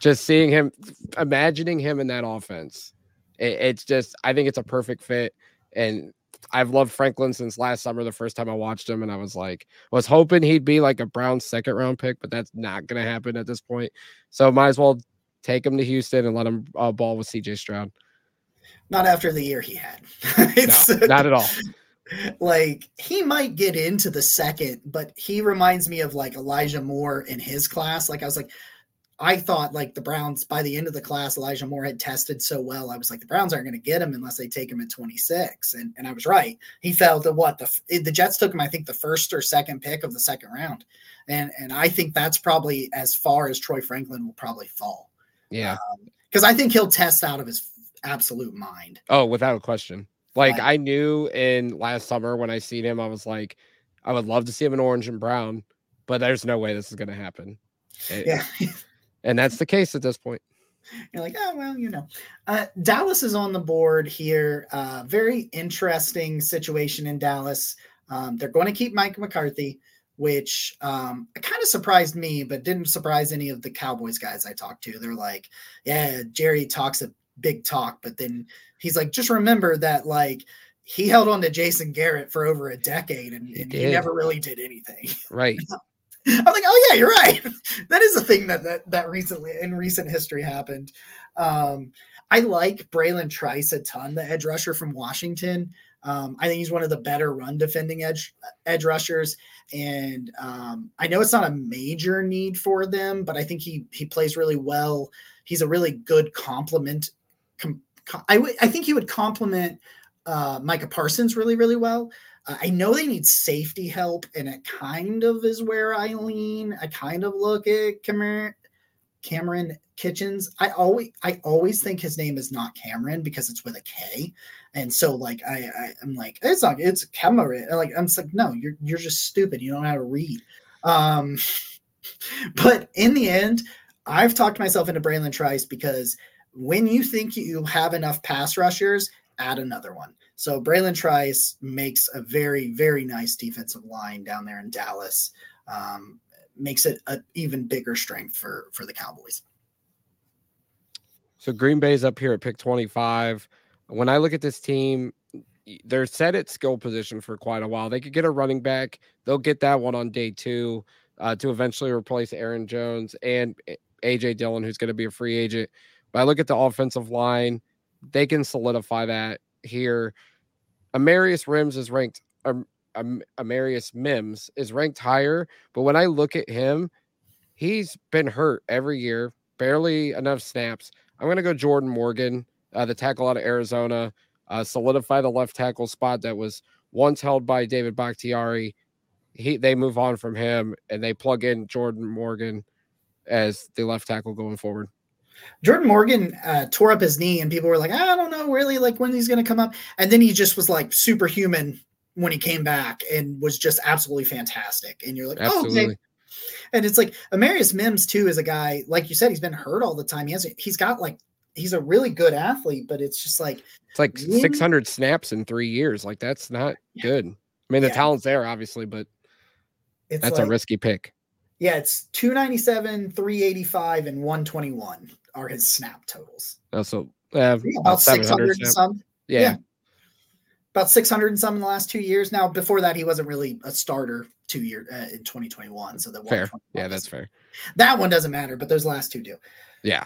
Just seeing him, imagining him in that offense, it, it's just, I think it's a perfect fit. And I've loved Franklin since last summer, the first time I watched him, and I was like, was hoping he'd be like a Brown second round pick, but that's not going to happen at this point. So might as well take him to Houston and let him uh, ball with CJ Stroud. Not after the year he had. No, not at all. like he might get into the second, but he reminds me of like Elijah Moore in his class. Like I was like, I thought like the Browns by the end of the class, Elijah Moore had tested so well. I was like, the Browns aren't going to get him unless they take him at 26. And, and I was right. He fell to what the the Jets took him, I think, the first or second pick of the second round. And and I think that's probably as far as Troy Franklin will probably fall. Yeah. Um, because I think he'll test out of his absolute mind. Oh, without a question. Like Like- I knew in last summer when I seen him, I was like, I would love to see him in orange and brown, but there's no way this is going to happen. It- Yeah. and that's the case at this point. You're like, oh well, you know. Uh, Dallas is on the board here. Uh, very interesting situation in Dallas. Um, they're going to keep Mike McCarthy, which um, kind of surprised me, but didn't surprise any of the Cowboys guys I talked to. They're like, yeah, Jerry talks a big talk, but then he's like, just remember that like he held on to Jason Garrett for over a decade and, He and he never really did anything. Right. I'm like, oh yeah, you're right. that is a thing that that that recently in recent history happened. Um, I like Bralen Trice a ton, the edge rusher from Washington. Um, I think he's one of the better run defending edge edge rushers, and um, I know it's not a major need for them, but I think he he plays really well. He's a really good complement. Com, com- I I think he would complement uh, Micah Parsons really really well. Uh, I know they need safety help, and it kind of is where I lean. I kind of look at Cameron, Kamren Kinchens, I always I always think his name is not Cameron because it's with a K, and so like I, I am like it's not it's Cameron. Like I'm just like no, you're you're just stupid. You don't know how to read. Um, but in the end, I've talked myself into Bralen Trice because when you think you have enough pass rushers, add another one. So Bralen Trice makes a very, very nice defensive line down there in Dallas. Um, makes it an even bigger strength for for the Cowboys. So Green Bay's up here at pick 25. When I look at this team, they're set at skill position for quite a while. They could get a running back. They'll get that one on day two uh, to eventually replace Aaron Jones and AJ Dillon, who's going to be a free agent. But I look at the offensive line, they can solidify that here. Amarius Rims is ranked, um, um, Amarius Mims is ranked higher, but when I look at him, he's been hurt every year, barely enough snaps. I'm going to go Jordan Morgan, uh, the tackle out of Arizona, uh, solidify the left tackle spot that was once held by David Bakhtiari. He they move on from him and they plug in Jordan Morgan as the left tackle going forward. Jordan Morgan uh, tore up his knee, and people were like, I don't know really like when he's going to come up. And then he just was like superhuman when he came back and was just absolutely fantastic. And you're like, absolutely. oh, okay. And it's like Amarius Mims too is a guy like you said he's been hurt all the time. He has he's got like he's a really good athlete, but it's just like it's like 600 snaps in three years. Like that's not yeah. good. I mean, the yeah. talent's there obviously, but it's that's like, a risky pick. Yeah, it's 297, 385, and 121 are his snap totals. Oh, so uh, yeah, about 600 and some. Yeah. yeah. About 600 and some in the last two years. Now, before that, he wasn't really a starter two year uh, in 2021. So that fair. Yeah, that's fair. That one doesn't matter, but those last two do. Yeah.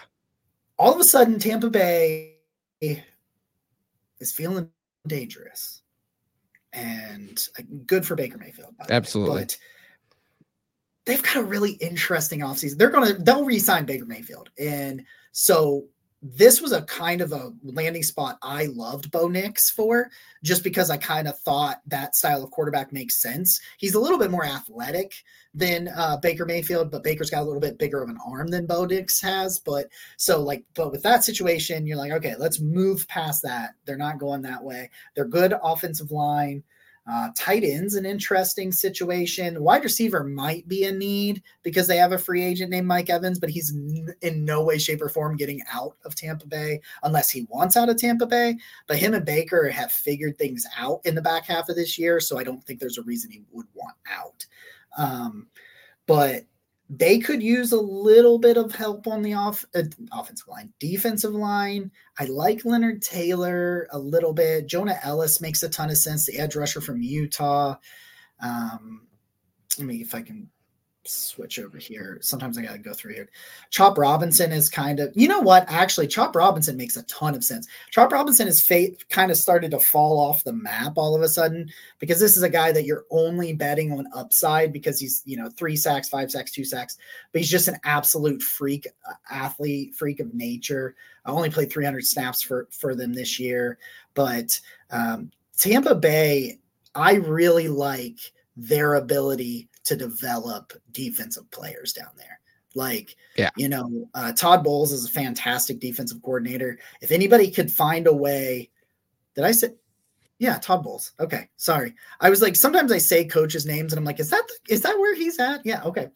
All of a sudden, Tampa Bay is feeling dangerous and uh, good for Baker Mayfield. Absolutely. But they've got a really interesting offseason. They're gonna they'll re-sign Baker Mayfield. And so this was a kind of a landing spot I loved Bo Nix for, just because I kind of thought that style of quarterback makes sense. He's a little bit more athletic than uh, Baker Mayfield, but Baker's got a little bit bigger of an arm than Bo Nix has. But so like, but with that situation, you're like, okay, let's move past that. They're not going that way. They're good offensive line. Uh, tight ends, an interesting situation. Wide receiver might be a need because they have a free agent named Mike Evans, but he's n- in no way, shape, or form getting out of Tampa Bay unless he wants out of Tampa Bay. But him and Baker have figured things out in the back half of this year, so I don't think there's a reason he would want out. Um, but they could use a little bit of help on the off uh, offensive line, defensive line. I like Leonard Taylor a little bit. Jonah Elliss makes a ton of sense. The edge rusher from Utah. Um, let me if I can switch over here. Sometimes I got to go through here. Chop Robinson is kind of, you know what? Actually, Chop Robinson makes a ton of sense. Chop Robinson is fate kind of started to fall off the map all of a sudden because this is a guy that you're only betting on upside because he's, you know, three sacks, five sacks, two sacks, but he's just an absolute freak uh, athlete, freak of nature. I only played 300 snaps for for them this year, but um, Tampa Bay, I really like their ability to develop defensive players down there. Like, yeah, you know, uh, Todd Bowles is a fantastic defensive coordinator. If anybody could find a way, did I say? Yeah, Todd Bowles. Okay, sorry. I was like, sometimes I say coaches' names, and I'm like, is that is that where he's at? Yeah, okay.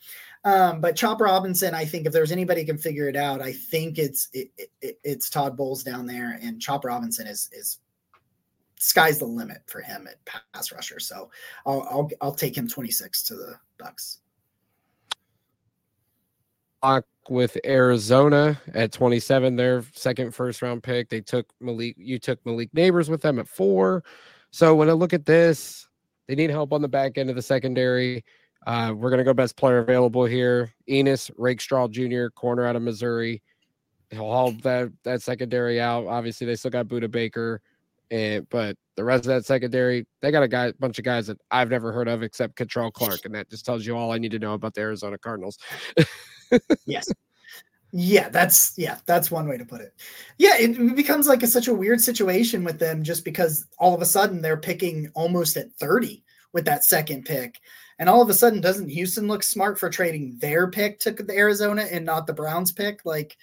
Um, but Chop Robinson, I think if there's anybody can figure it out, I think it's it, it, it's Todd Bowles down there, and Chop Robinson is is sky's the limit for him at pass rusher. So I'll I'll, I'll take him 26 to the Bucks. With Arizona at 27, their second first round pick. They took Malik. You took Malik Nabers with them at four. So when I look at this, they need help on the back end of the secondary. Uh, we're gonna go best player available here. Ennis Rakestraw Jr., corner out of Missouri. He'll haul that that secondary out. Obviously, they still got Budda Baker. And but the rest of that secondary, they got a guy, bunch of guys that I've never heard of except Kei'Trel Clark, and that just tells you all I need to know about the Arizona Cardinals. yes. Yeah, that's yeah, that's one way to put it. Yeah, it becomes like a, such a weird situation with them just because all of a sudden they're picking almost at 30 with that second pick. And all of a sudden, doesn't Houston look smart for trading their pick to the Arizona and not the Browns pick? Like,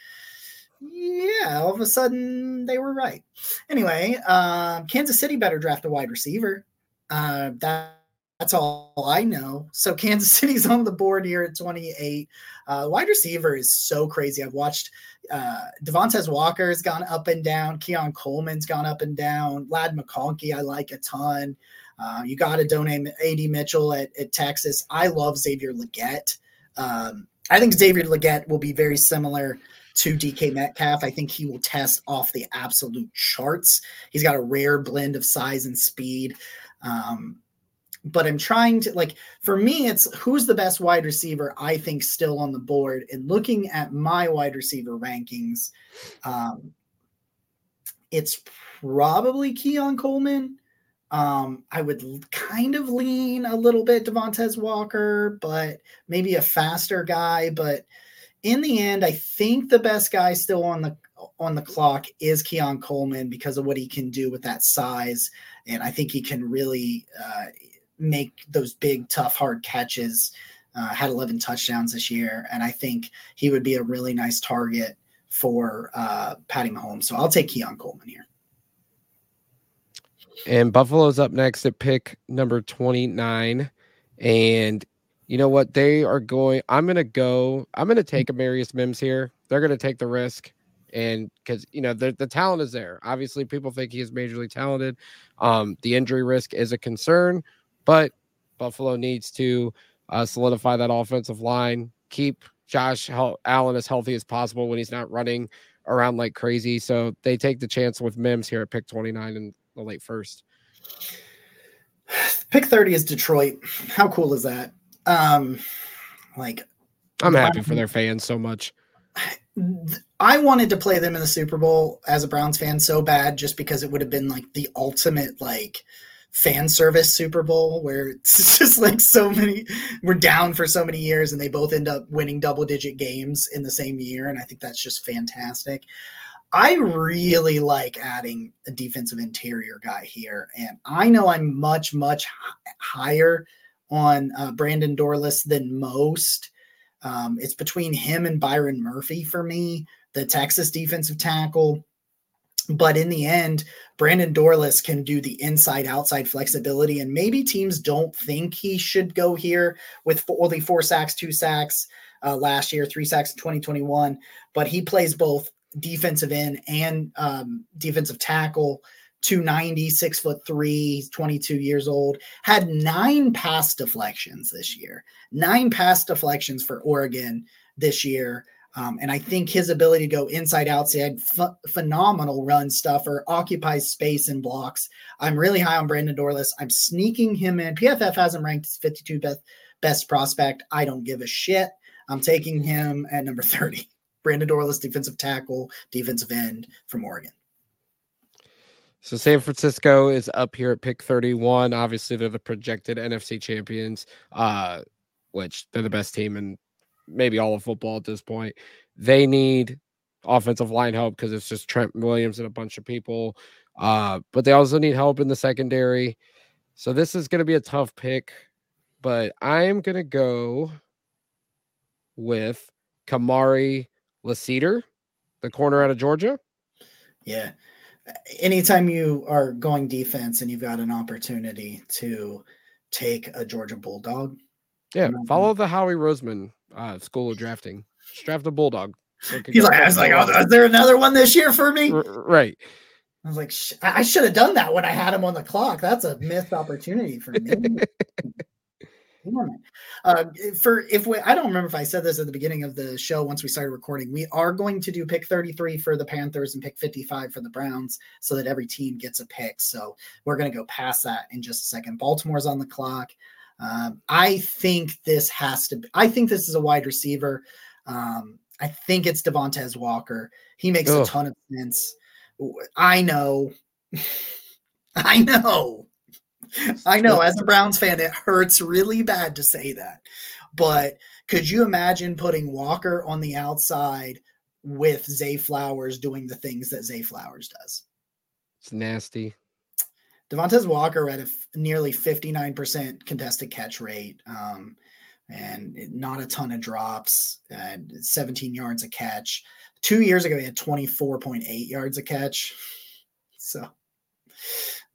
yeah, all of a sudden they were right. Anyway, um, Kansas City better draft a wide receiver. Uh, that, that's all I know. So Kansas City's on the board here at 28. Uh, wide receiver is so crazy. I've watched uh, Devontae Walker has gone up and down. Keon Coleman's gone up and down. Ladd McConkey, I like a ton. Uh, you got to donate AD Mitchell at, at, Texas. I love Xavier Legette. Um, I think Xavier Legette will be very similar to DK Metcalf. I think he will test off the absolute charts. He's got a rare blend of size and speed. Um, but I'm trying to like for me, it's who's the best wide receiver I think still on the board. And looking at my wide receiver rankings, um, it's probably Keon Coleman. Um, I would kind of lean a little bit Devontae Walker, but maybe a faster guy. But in the end, I think the best guy still on the on the clock is Keon Coleman because of what he can do with that size, and I think he can really uh, make those big, tough, hard catches. Uh, had 11 touchdowns this year, and I think he would be a really nice target for uh, Patty Mahomes. So I'll take Keon Coleman here. And Buffalo's up next at pick number 29. And you know what? They are going. I'm going to go. I'm going to take Amarius Mims here. They're going to take the risk. And because, you know, the, the talent is there. Obviously, people think he is majorly talented. Um, the injury risk is a concern, but Buffalo needs to uh, solidify that offensive line, keep Josh Allen as healthy as possible when he's not running around like crazy. So they take the chance with Mims here at pick 29 and the late first. Pick 30 is Detroit. How cool is that? Um, like, I'm happy for their fans so much. I wanted to play them in the Super Bowl as a Browns fan so bad just because it would have been like the ultimate like fan service Super Bowl where it's just like so many we're down for so many years and they both end up winning double digit games in the same year and I think that's just fantastic. I really like adding a defensive interior guy here. And I know I'm much, much higher on uh, Brandon Dorlus than most. Um, it's between him and Byron Murphy for me, the Texas defensive tackle. But in the end, Brandon Dorlus can do the inside outside flexibility. And maybe teams don't think he should go here with only four sacks, two sacks uh, last year, three sacks in 2021. But he plays both defensive end and um, defensive tackle. 290, six foot three, 22 years old, had nine pass deflections this year, nine pass deflections for Oregon this year. Um, and I think his ability to go inside outside, ph- phenomenal run stuffer, occupies space and blocks. I'm really high on Brandon Dorlus. I'm sneaking him in. PFF has him ranked as 52 best, best prospect. I don't give a shit. I'm taking him at number 30. Brandon Dorlus, defensive tackle, defensive end from Oregon. So San Francisco is up here at pick 31. Obviously, they're the projected NFC champions, uh, which they're the best team in maybe all of football at this point. They need offensive line help because it's just Trent Williams and a bunch of people. Uh, but they also need help in the secondary. So this is going to be a tough pick, but I am going to go with Kamari Lassiter, the corner out of Georgia. Yeah. Anytime you are going defense and you've got an opportunity to take a Georgia Bulldog. Yeah, follow the Howie Roseman uh, school of drafting. Just draft a Bulldog. He's like, I was like, oh, is there another one this year for me? R- right. I was like, I should have done that when I had him on the clock. That's a missed opportunity for me. Uh, for if we, I don't remember if I said this at the beginning of the show once we started recording. We are going to do pick 33 for the Panthers and pick 55 for the Browns so that every team gets a pick. So we're going to go past that in just a second. Baltimore's on the clock. Um, I think this has to. Be, I think this is a wide receiver. Um, I think it's Devontae Walker. He makes Ugh. a ton of sense. I know. I know. I know as a Browns fan, it hurts really bad to say that. But could you imagine putting Walker on the outside with Zay Flowers doing the things that Zay Flowers does? It's nasty. Devontae Walker at a f- nearly 59% contested catch rate. Um, and not a ton of drops and 17 yards a catch. Two years ago, he had 24.8 yards a catch. So,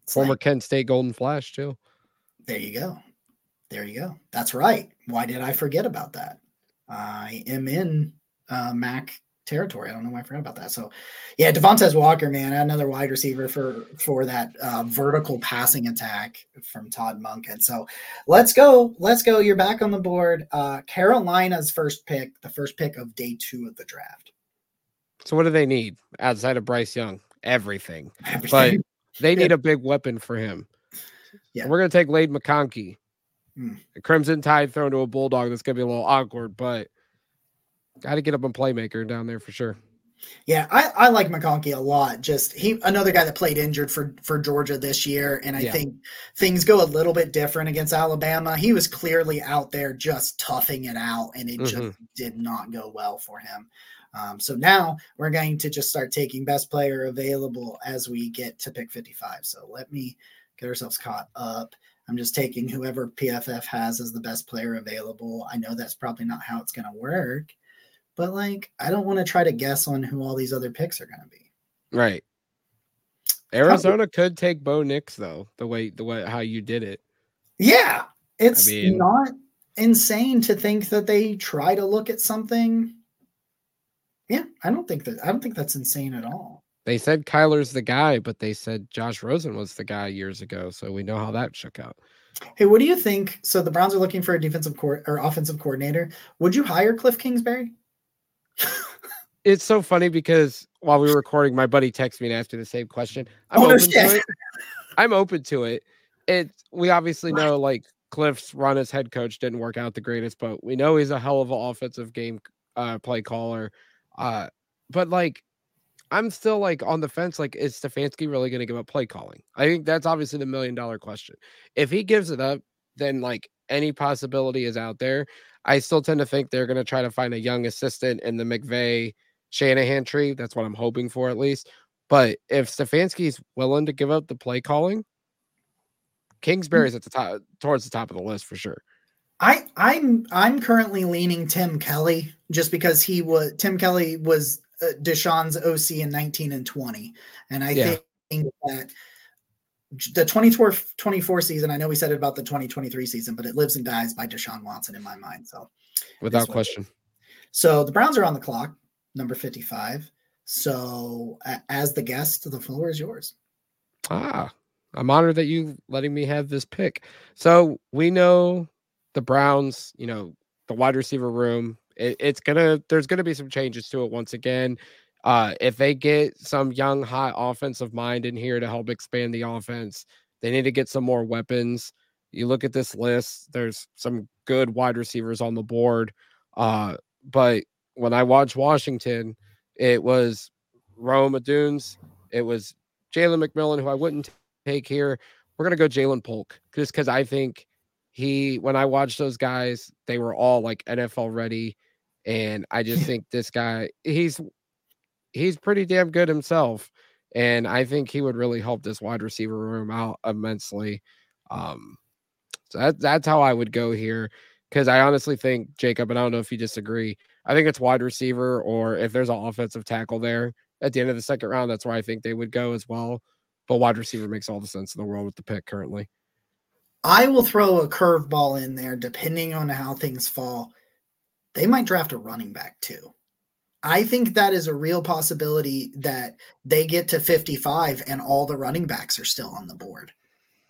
former like, Kent State Golden Flash, too. There you go. There you go. That's right. Why did I forget about that? I am in uh, Mac territory. I don't know why I forgot about that. So, yeah, Devontae Walker, man, another wide receiver for for that uh, vertical passing attack from Todd Monken. So, let's go, let's go. You're back on the board. Uh, Carolina's first pick, the first pick of day two of the draft. So, what do they need outside of Bryce Young? Everything, Everything. They need a big weapon for him. Yeah, we're gonna take Ladd McConkey. Hmm. Crimson Tide thrown to a bulldog. That's gonna be a little awkward, but Got to get up on playmaker down there for sure. Yeah, I, I like McConkey a lot. Just he another guy that played injured for for Georgia this year, and I yeah. think things go a little bit different against Alabama. He was clearly out there just toughing it out, and it mm-hmm. just did not go well for him. Um, so now we're going to just start taking best player available as we get to pick 55. So let me get ourselves caught up. I'm just taking whoever PFF has as the best player available. I know that's probably not how it's going to work but like I don't want to try to guess on who all these other picks are going to be. Right. Arizona could take Bo Nix though, the way the way how you did it. Yeah, it's I mean, not insane to think that they try to look at something. Yeah, I don't think that I don't think that's insane at all. They said Kyler's the guy, but they said Josh Rosen was the guy years ago, so we know how that shook out. Hey, what do you think? So the Browns are looking for a defensive court or offensive coordinator. Would you hire Cliff Kingsbury? it's so funny because while we were recording, my buddy texted me and asked me the same question. I'm oh, open to it. I'm open to it. It we obviously know like Cliff's run as head coach didn't work out the greatest, but we know he's a hell of an offensive game uh, play caller. Uh, but like I'm still like on the fence. Like, is Stefanski really going to give up play calling? I think that's obviously the million dollar question. If he gives it up, then like any possibility is out there. I still tend to think they're going to try to find a young assistant in the McVay Shanahan tree. That's what I'm hoping for at least. But if Stefanski's willing to give up the play calling, mm. Kingsbury's at the top towards the top of the list for sure. I I'm I'm currently leaning Tim Kelly just because he was Tim Kelly was uh, Deshaun's OC in 19 and 20, and I yeah. think that the 24 24 season, I know we said it about the 2023 season, but it lives and dies by Deshaun Watson in my mind. So, without question. So, the Browns are on the clock, number 55. So, as the guest, the floor is yours. Ah, I'm honored that you letting me have this pick. So, we know the Browns, you know, the wide receiver room, it, it's gonna, there's gonna be some changes to it once again. Uh, if they get some young, hot offensive mind in here to help expand the offense, they need to get some more weapons. You look at this list, there's some good wide receivers on the board. Uh, but when I watched Washington, it was Rome Odunze, it was Jalen McMillan, who I wouldn't take here. We're gonna go Ja'Lynn Polk just because I think he when I watched those guys, they were all like NFL ready. And I just think this guy, he's he's pretty damn good himself. And I think he would really help this wide receiver room out immensely. Um, so that, that's how I would go here. Because I honestly think, Jacob, and I don't know if you disagree, I think it's wide receiver, or if there's an offensive tackle there at the end of the second round, that's where I think they would go as well. But wide receiver makes all the sense in the world with the pick currently. I will throw a curveball in there depending on how things fall. They might draft a running back too. I think that is a real possibility that they get to 55 and all the running backs are still on the board.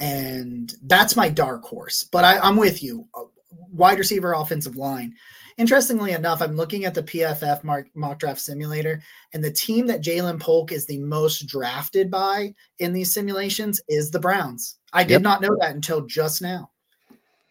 And that's my dark horse. But I, am with you. Uh, wide receiver, offensive line. Interestingly enough, I'm looking at the PFF mock, mock draft simulator, and the team that Ja'Lynn Polk is the most drafted by in these simulations is the Browns. I did yep. not know that until just now.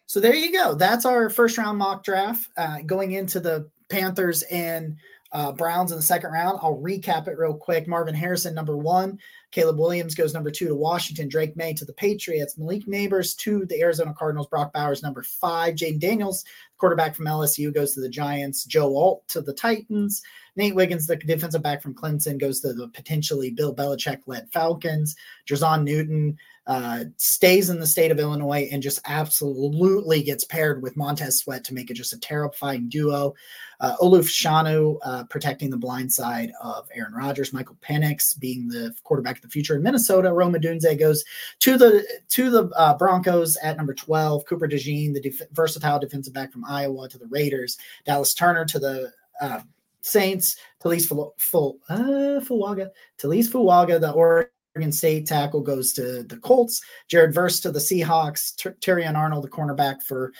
So there you go. That's our first round mock draft uh, going into the Panthers and uh, Browns in the second round. I'll recap it real quick. Marvin Harrison, number one. Caleb Williams goes number two to Washington. Drake Maye to the Patriots. Malik Nabers to the Arizona Cardinals. Brock Bowers number five. Jayden Daniels, quarterback from LSU, goes to the Giants. Joe Alt to the Titans. Nate Wiggins, the defensive back from Clemson, goes to the potentially Bill Belichick led Falcons. Jer'Zhan Newton uh, stays in the state of Illinois and just absolutely gets paired with Montez Sweat to make it just a terrifying duo. Uh, Olu Fashanu uh, protecting the blind side of Aaron Rodgers. Michael Penix being the quarterback of the future in Minnesota. Roma Odunze goes to the to the uh, Broncos at number 12. Cooper DeJean, the def- versatile defensive back from Iowa, to the Raiders. Dallas Turner to the uh, Saints, Taliese Ful- Ful- uh, Fuaga, Taliese Fuaga, the Oregon State tackle, goes to the Colts. Jared Verse to the Seahawks. Ter- Terrion Arnold, the cornerback for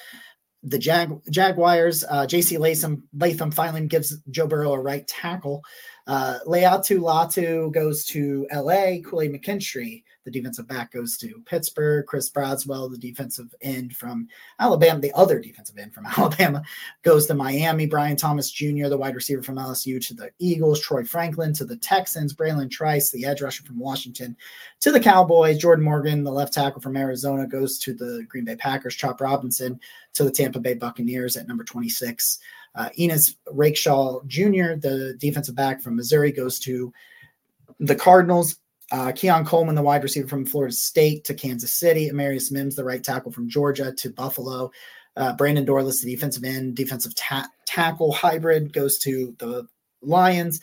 the Jag- Jaguars. Uh, J.C. Latham, Latham finally gives Joe Burrow a right tackle. Uh, Laiatu Latu goes to L.A. Kool-Aid McKinstry, the defensive back, goes to Pittsburgh. Chris Braswell, the defensive end from Alabama, the other defensive end from Alabama, goes to Miami. Brian Thomas Jr., the wide receiver from LSU, to the Eagles. Troy Franklin to the Texans. Bralen Trice, the edge rusher from Washington, to the Cowboys. Jordan Morgan, the left tackle from Arizona, goes to the Green Bay Packers. Chop Robinson to the Tampa Bay Buccaneers at number 26. Uh, Ennis Rakestraw Jr., the defensive back from Missouri, goes to the Cardinals. Uh, Keon Coleman, the wide receiver from Florida State, to Kansas City. Amarius Mims, the right tackle from Georgia, to Buffalo. Uh, Brandon Dorlus, the defensive end, defensive ta- tackle hybrid, goes to the Lions.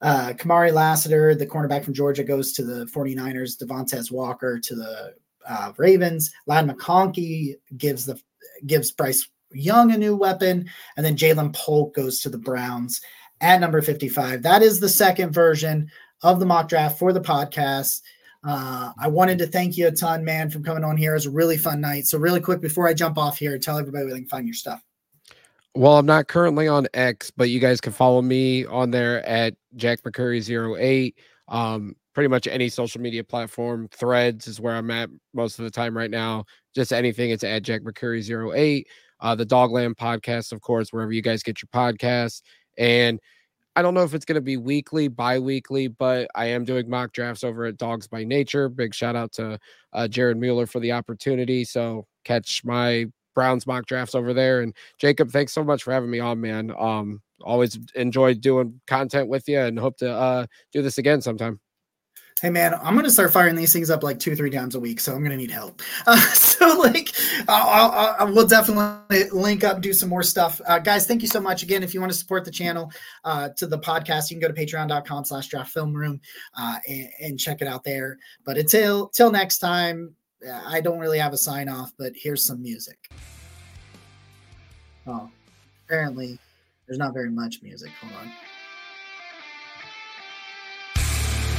Uh, Kamari Lassiter, the cornerback from Georgia, goes to the 49ers. Devontae Walker to the uh, Ravens. Ladd McConkey gives the gives Bryce Young a new weapon, and then Ja'Lynn Polk goes to the Browns at number 55. That is the second version of the mock draft for the podcast. Uh, I wanted to thank you a ton, man, for coming on here. It was a really fun night. So, really quick before I jump off here, tell everybody where they can find your stuff. Well, I'm not currently on X, but you guys can follow me on there at Jack McCurry08. Um, pretty much any social media platform. Threads is where I'm at most of the time right now. Just anything, it's at Jack McCurry08. Uh, the Dogland podcast, of course, wherever you guys get your podcasts. And I don't know if it's going to be weekly, bi weekly, but I am doing mock drafts over at Dawgs by Nature. Big shout out to uh, Jared Mueller for the opportunity. So catch my Browns mock drafts over there. And Jacob, thanks so much for having me on, man. Um, always enjoy doing content with you and hope to uh, do this again sometime. Hey man, I'm gonna start firing these things up like two, three times a week, so I'm gonna need help. Uh, so like, I'll, we'll definitely link up, do some more stuff, uh, guys. Thank you so much again. If you want to support the channel, uh, to the podcast, you can go to Patreon.com/slash Draft Film Room uh, and, and check it out there. But until till next time, I don't really have a sign off, but here's some music. Oh, apparently, there's not very much music. Hold on.